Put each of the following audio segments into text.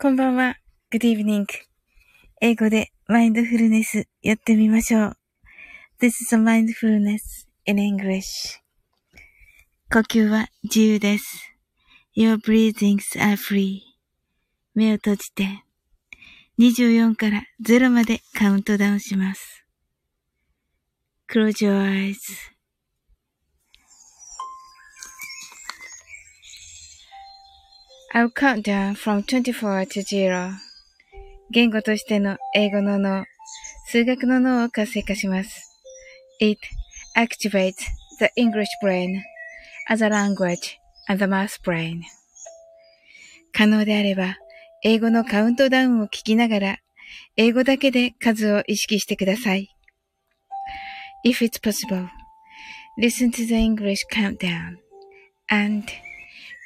こんばんは。Good evening. 英語でマインドフルネスやってみましょう。This is a mindfulness in English. 呼吸は自由です。Your breathings are free. 目を閉じて24から0までカウントダウンします。Close your eyes. I'll count down from 24 to 0. 言語としての英語の脳、数学の脳を活性化します。It activates the English brain as a language and the math brain. 可能であれば、英語のカウントダウンを聞きながら、英語だけで数を意識してください。If it's possible, listen to the English countdown and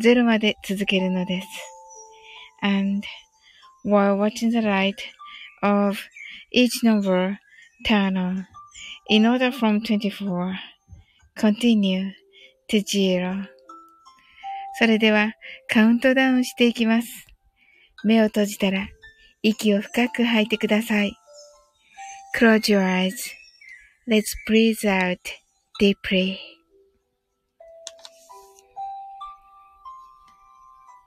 ゼロまで続けるのです。And while watching the light of each number turn on, in order from 24, continue to zero. それではカウントダウンしていきます。目を閉じたら息を深く吐いてください。Close your eyes.Let's breathe out deeply.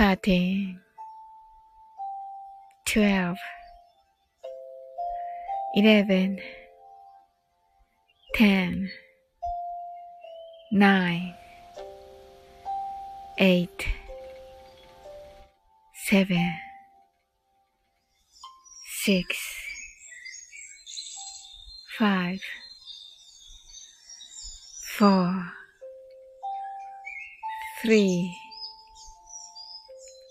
starting 12 11 10 9 8 7 6 5 4 3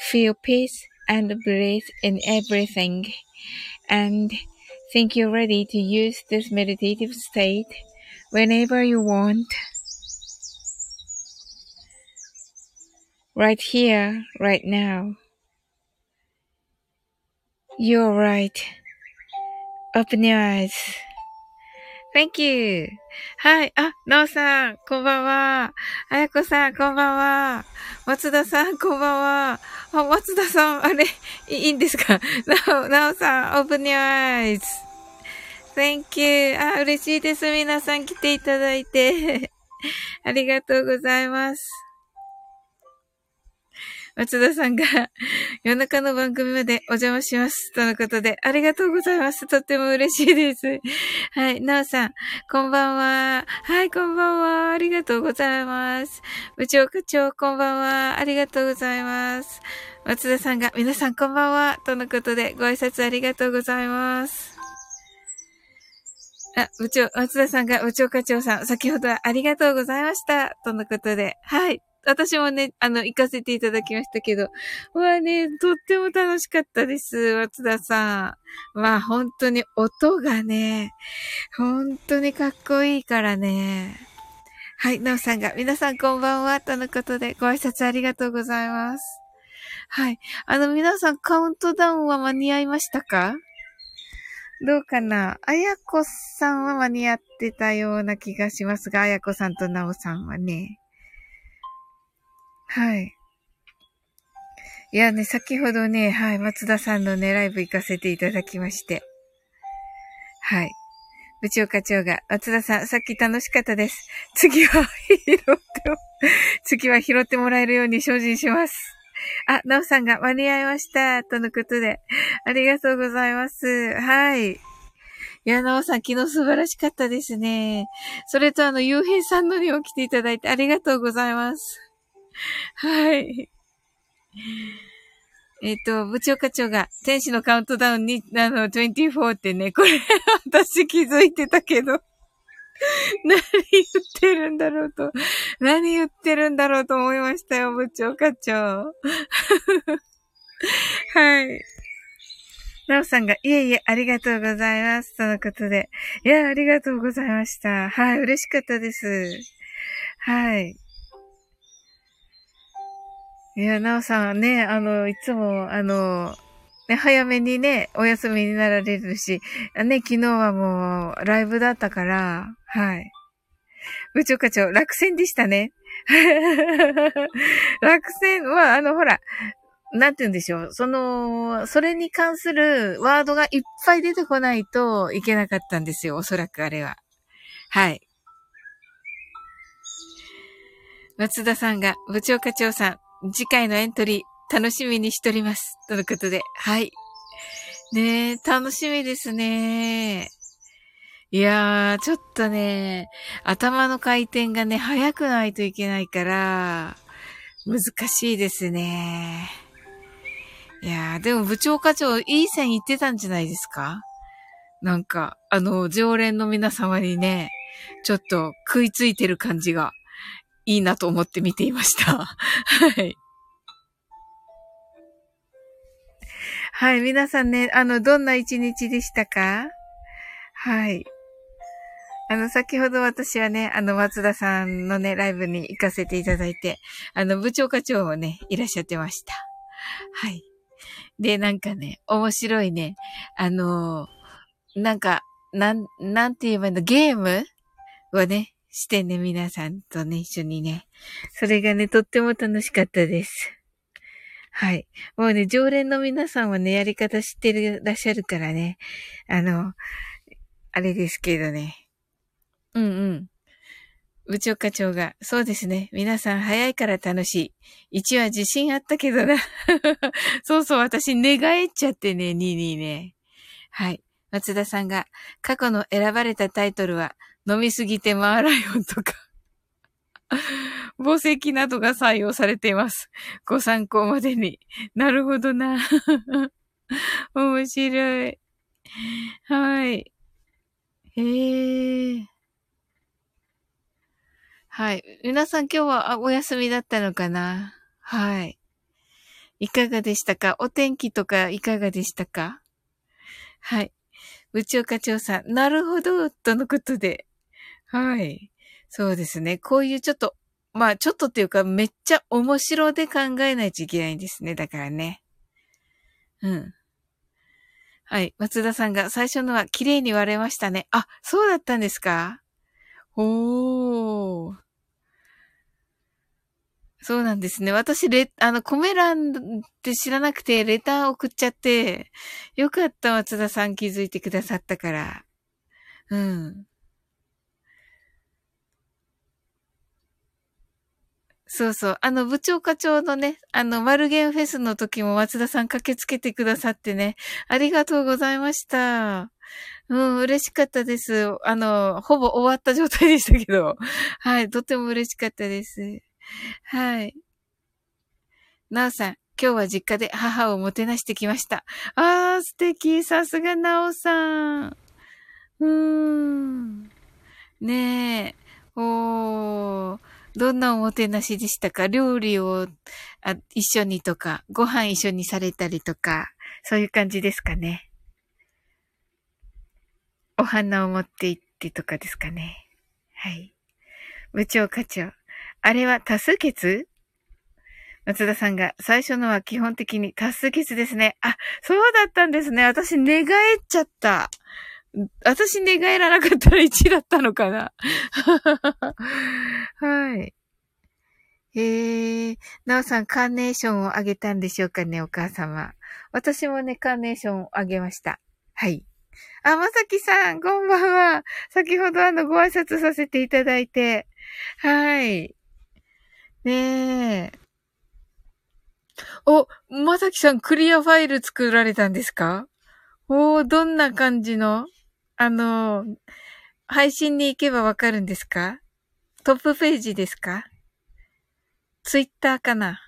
Feel peace and bliss in everything and think you're ready to use this meditative state whenever you want. Right here, right now. You're right. Open your eyes. Thank you. はい。あ、なおさん、こんばんは。あやこさん、こんばんは。松田さん、こんばんは。あ、松田さん、あれ、いいんですか？なお、なおさん、open your eyes. Thank you. あ、嬉しいです。皆さん来ていただいて。ありがとうございます。松田さんが 夜中の番組までお邪魔します。とのことで、ありがとうございます。とっても嬉しいです。はい。なおさん、こんばんは。はい、こんばんは。ありがとうございます。部長課長、こんばんは。ありがとうございます。松田さんが、皆さんこんばんは。とのことで、ご挨拶ありがとうございます。あ、部長、松田さんが部長課長さん、先ほどはありがとうございました。とのことで、はい。私もね、あの、行かせていただきましたけど、まあね、とっても楽しかったです、松田さん。まあ本当に音がね、本当にかっこいいからね。はい、なおさんが、皆さんこんばんは、とのことで、ご挨拶ありがとうございます。はい。あの、皆さんカウントダウンは間に合いましたか？どうかな？あやこさんは間に合ってたような気がしますが、あやこさんとなおさんはね。はい。いやね、先ほどね、はい、松田さんのね、ライブ行かせていただきまして。はい。部長課長が、松田さん、さっき楽しかったです。次は拾っても、次は拾ってもらえるように精進します。あ、なおさんが間に合いました。とのことで。ありがとうございます。はい。いや、なおさん、昨日素晴らしかったですね。それとあの、ゆうへいさんのに起きていただいてありがとうございます。はい。えっ、ー、と、部長課長が、天使のカウントダウンに、あの、24ってね、これ、私気づいてたけど、何言ってるんだろうと、何言ってるんだろうと思いましたよ、部長課長。はい。なおさんが、いえいえ、ありがとうございます。とのことで。いや、ありがとうございました。はい、嬉しかったです。はい。いや、なおさんね、あの、いつも、あの、ね、早めにね、お休みになられるし、ね、昨日はもう、ライブだったから、はい。部長課長、落選でしたね。落選は、あの、ほら、なんて言うんでしょう。その、それに関するワードがいっぱい出てこないといけなかったんですよ。おそらくあれは。はい。松田さんが、部長課長さん、次回のエントリー、楽しみにしております。とのことで、はい。ねえ、楽しみですね。いやー、ちょっとね、頭の回転がね、早くないといけないから、難しいですね。いやー、でも部長課長、いい線言ってたんじゃないですか？なんか、あの、常連の皆様にね、ちょっと食いついてる感じがいいなと思って見ていました。はい。はい、皆さんね、あの、どんな一日でしたか？はい。あの、先ほど私はね、あの、松田さんのね、ライブに行かせていただいて、あの、部長課長もね、いらっしゃってました。はい。で、なんかね、面白いね、あのなんか、なん、なんて言えばいいの、ゲーム？をね、してね、皆さんとね、一緒にね。それがね、とっても楽しかったです。はい。もうね、常連の皆さんはね、やり方知ってるらっしゃるからね。あの、あれですけどね。うんうん。部長課長が、そうですね。皆さん早いから楽しい。1は自信あったけどな。そうそう、私寝返っちゃってね、2にね。はい。松田さんが、過去の選ばれたタイトルは、飲みすぎてマーライオンとか宝石などが採用されています。ご参考までに。なるほどな。面白い。はい。へえ。はい。皆さん今日はお休みだったのかな？はい。いかがでしたか？お天気とかいかがでしたか？はい。部長課長さん、なるほど、とのことで。はい。そうですね。こういうちょっと、まあちょっとっていうかめっちゃ面白で考えないといけないんですね。だからね。うん。はい。松田さんが最初のは綺麗に割れましたね。あ、そうだったんですか？おー。そうなんですね。私、レ、あの、コメ欄って知らなくて、レター送っちゃって、よかった、松田さん気づいてくださったから。うん。そうそう。あの、部長課長のね、あの、マルゲンフェスの時も松田さん駆けつけてくださってね、ありがとうございました。うん、嬉しかったです。あの、ほぼ終わった状態でしたけど、はい、とても嬉しかったです。はい。なおさん、今日は実家で母をもてなしてきました。あー、素敵。さすがなおさん。うーん。ねえ。どんなおもてなしでしたか？料理をあ一緒にとか、ご飯一緒にされたりとか、そういう感じですかね。お花を持って行ってとかですかね。はい。部長課長。あれは多数決？松田さんが、最初のは基本的に多数決ですね。あ、そうだったんですね。私寝返っちゃった。私寝返らなかったら1だったのかな はい。えー、なおさん、カーネーションをあげたんでしょうかね、お母様。私もね、カーネーションをあげました。はい。あ、まさきさん、こんばんは。先ほどあの、ご挨拶させていただいて。はい。ねえ。お、まさきさん、クリアファイル作られたんですか？おー、どんな感じの？あの、配信に行けばわかるんですか？トップページですか？ツイッターかな？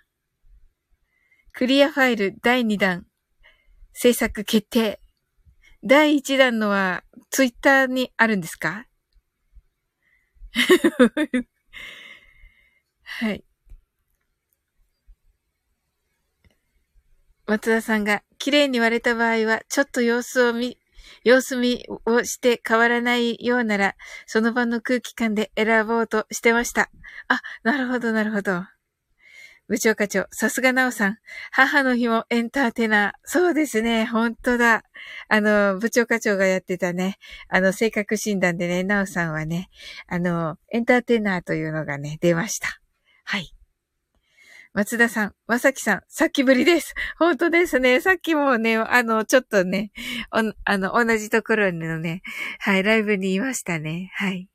クリアファイル第2弾。制作決定。第1弾のはツイッターにあるんですか？はい。松田さんが、綺麗に割れた場合は、ちょっと様子を見、様子見をして変わらないようなら、その場の空気感で選ぼうとしてました。あ、なるほど、なるほど。部長課長、さすがなおさん。母の日もエンターテイナー。そうですね、本当だ。あの、部長課長がやってたね、あの、性格診断でね、なおさんはね、あの、エンターテイナーというのがね、出ました。はい。松田さん、まさきさん、さっきぶりです。本当ですね。さっきもね、あの、ちょっとね、あの、同じところのね、はい、ライブにいましたね。はい。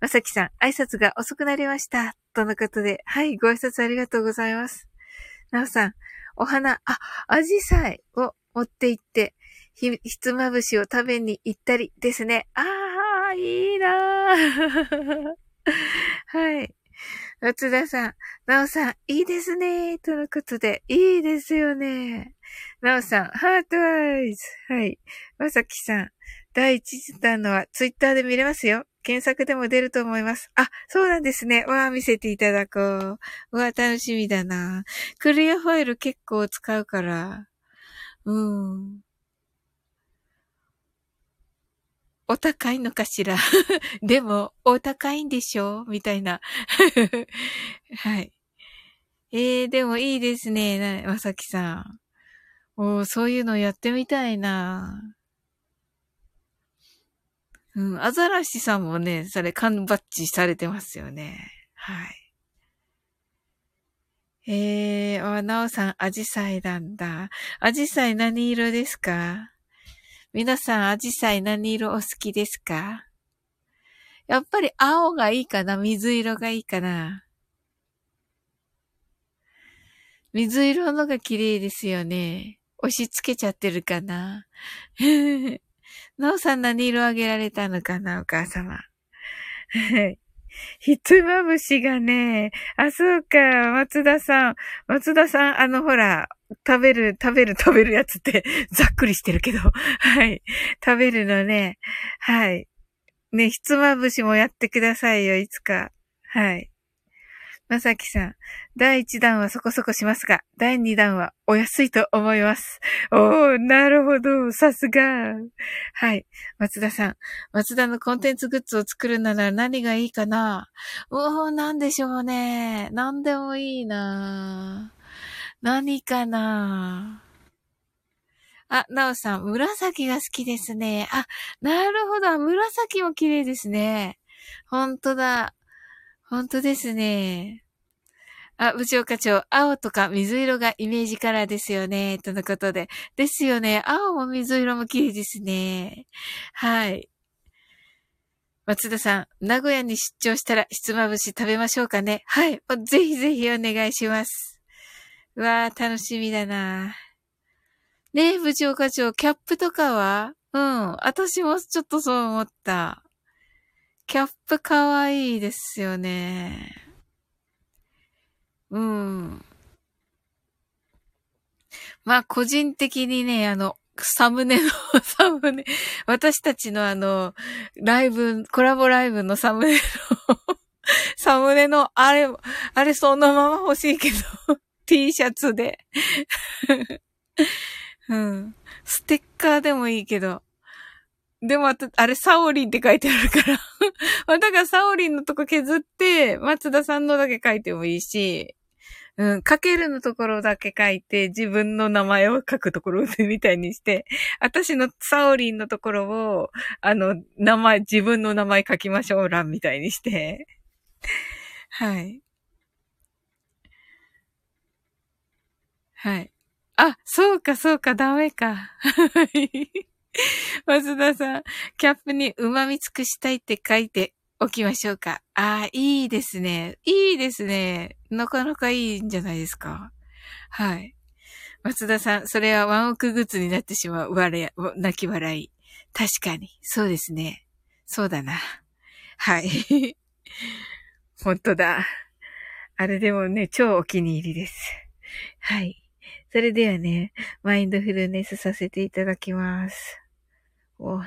まさきさん、挨拶が遅くなりました。とのことで、はい、ご挨拶ありがとうございます。なおさん、お花、あ、アジサイを持って行って、ひ、ひつまぶしを食べに行ったりですね。あー、いいなー。はい。松田さん、なおさん、いいですねとのことで、いいですよねなおさん、ハートアイズ。はい。まさきさん、第一弾のはツイッターで見れますよ。検索でも出ると思います。あ、そうなんですね。わあ、見せていただこう。うわ、楽しみだな。クリアファイル結構使うから。うーん。お高いのかしら？でも、お高いんでしょ？みたいな はい。えー、でもいいですね。まさきさん。おそういうのやってみたいな。うん、アザラシさんもね、それ缶バッチされてますよね。はい。えー、あ、なおさん、アジサイなんだ。アジサイ何色ですか？皆さん、アジサイ何色お好きですか？やっぱり青がいいかな？水色がいいかな？水色のが綺麗ですよね。押し付けちゃってるかな？なおさん何色あげられたのかな、お母様？ひつまぶしがね、あ、そうか、松田さん。松田さん、あの、ほら、食べる、食べる、食べるやつって ざっくりしてるけど。はい。食べるのね。はい。ね、ひつまぶしもやってくださいよ、いつか。はい。まさきさん、第1弾はそこそこしますが、第2弾はお安いと思います。おー、なるほど、さすが。はい。松田さん、松田のコンテンツグッズを作るなら何がいいかな？おー、なんでしょうね。なんでもいいな何かな？あ、なおさん、紫が好きですね。あ、なるほど。紫も綺麗ですね。ほんとだ。本当ですね。あ、部長課長、青とか水色がイメージカラーですよね。とのことで。ですよね。青も水色も綺麗ですね。はい。松田さん、名古屋に出張したらひつまぶし食べましょうかね。はい。ぜひぜひお願いします。うわー、楽しみだなねえ、部長課長、キャップとかは？うん。私もちょっとそう思った。キャップかわいいですよね。うん。まあ、個人的にね、あの、サムネの、サムネ、私たちのあの、ライブ、コラボライブのサムネの サムネの、あれ、あれそのまま欲しいけど T シャツでうん。ステッカーでもいいけど。でも、あれ、サオリンって書いてあるから あ、だからサオリンのとこ削って、松田さんのだけ書いてもいいし、うん、かけるのところだけ書いて、自分の名前を書くところみたいにして、私のサオリンのところを、あの、名前、自分の名前書きましょう欄みたいにして。はい。はい。あ、そうか、そうか、ダメか。松田さん、キャップに旨味尽くしたいって書いておきましょうか。ああ、いいですね。いいですね。なかなかいいんじゃないですか。はい。松田さん、それはワンオクグッズになってしまう。笑、泣き笑い。確かに。そうですね。そうだな。はい。本当だ。あれでもね、超お気に入りです。はい。それではね、マインドフルネスさせていただきます。お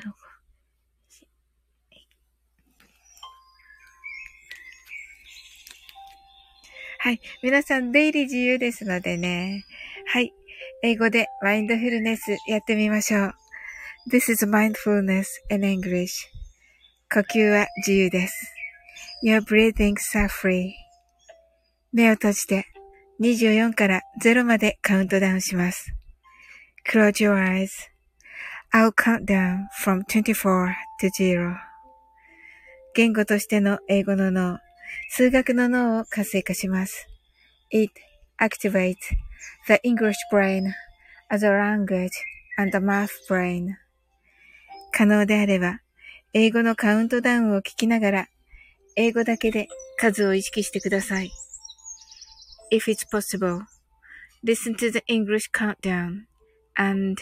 はい。皆さん、出入り自由ですのでね。はい。英語でマインドフルネスやってみましょう。This is mindfulness in English. 呼吸は自由です。Your breathings are free. 目を閉じて24から0までカウントダウンします。Close your eyes. I'll count down from 24 to 0. 言語としての英語の脳、数学の脳を活性化します。It activates the English brain as a language and the math brain. 可能であれば、英語のカウントダウンを聞きながら、英語だけで数を意識してください。if it's possible, listen to the English countdown and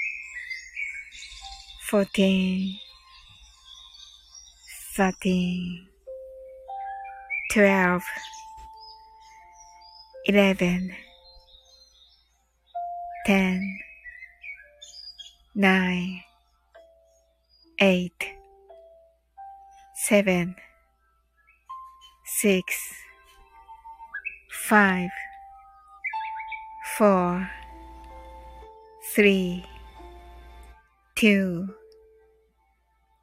14 13 12 11 10 9 8 7 6 5 4 3 two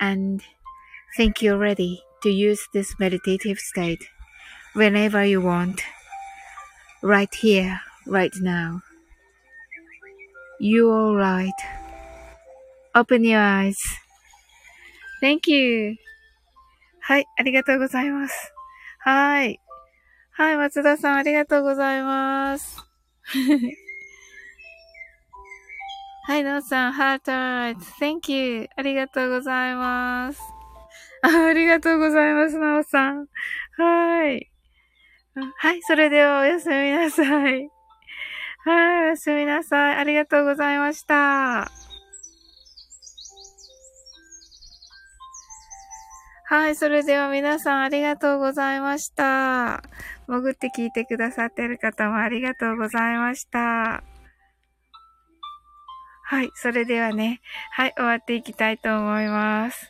And think you're ready to use this meditative state whenever you want. Right here, right now. You're alright. Open your eyes. Thank you. はい、ありがとうございます。はい。はい、松田さん、ありがとうございます。 はい、なおさん、ハートアイズ、Thank you. ありがとうございます。あありがとうございます、なおさん。はい。はい、それではおやすみなさい。はい、おやすみなさい。ありがとうございました。はい、それでは皆さんありがとうございました。潜って聞いてくださってる方もありがとうございました。はい、それではね、はい、終わっていきたいと思います。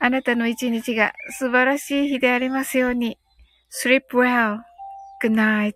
あなたの一日が素晴らしい日でありますように。Sleep well. Good night.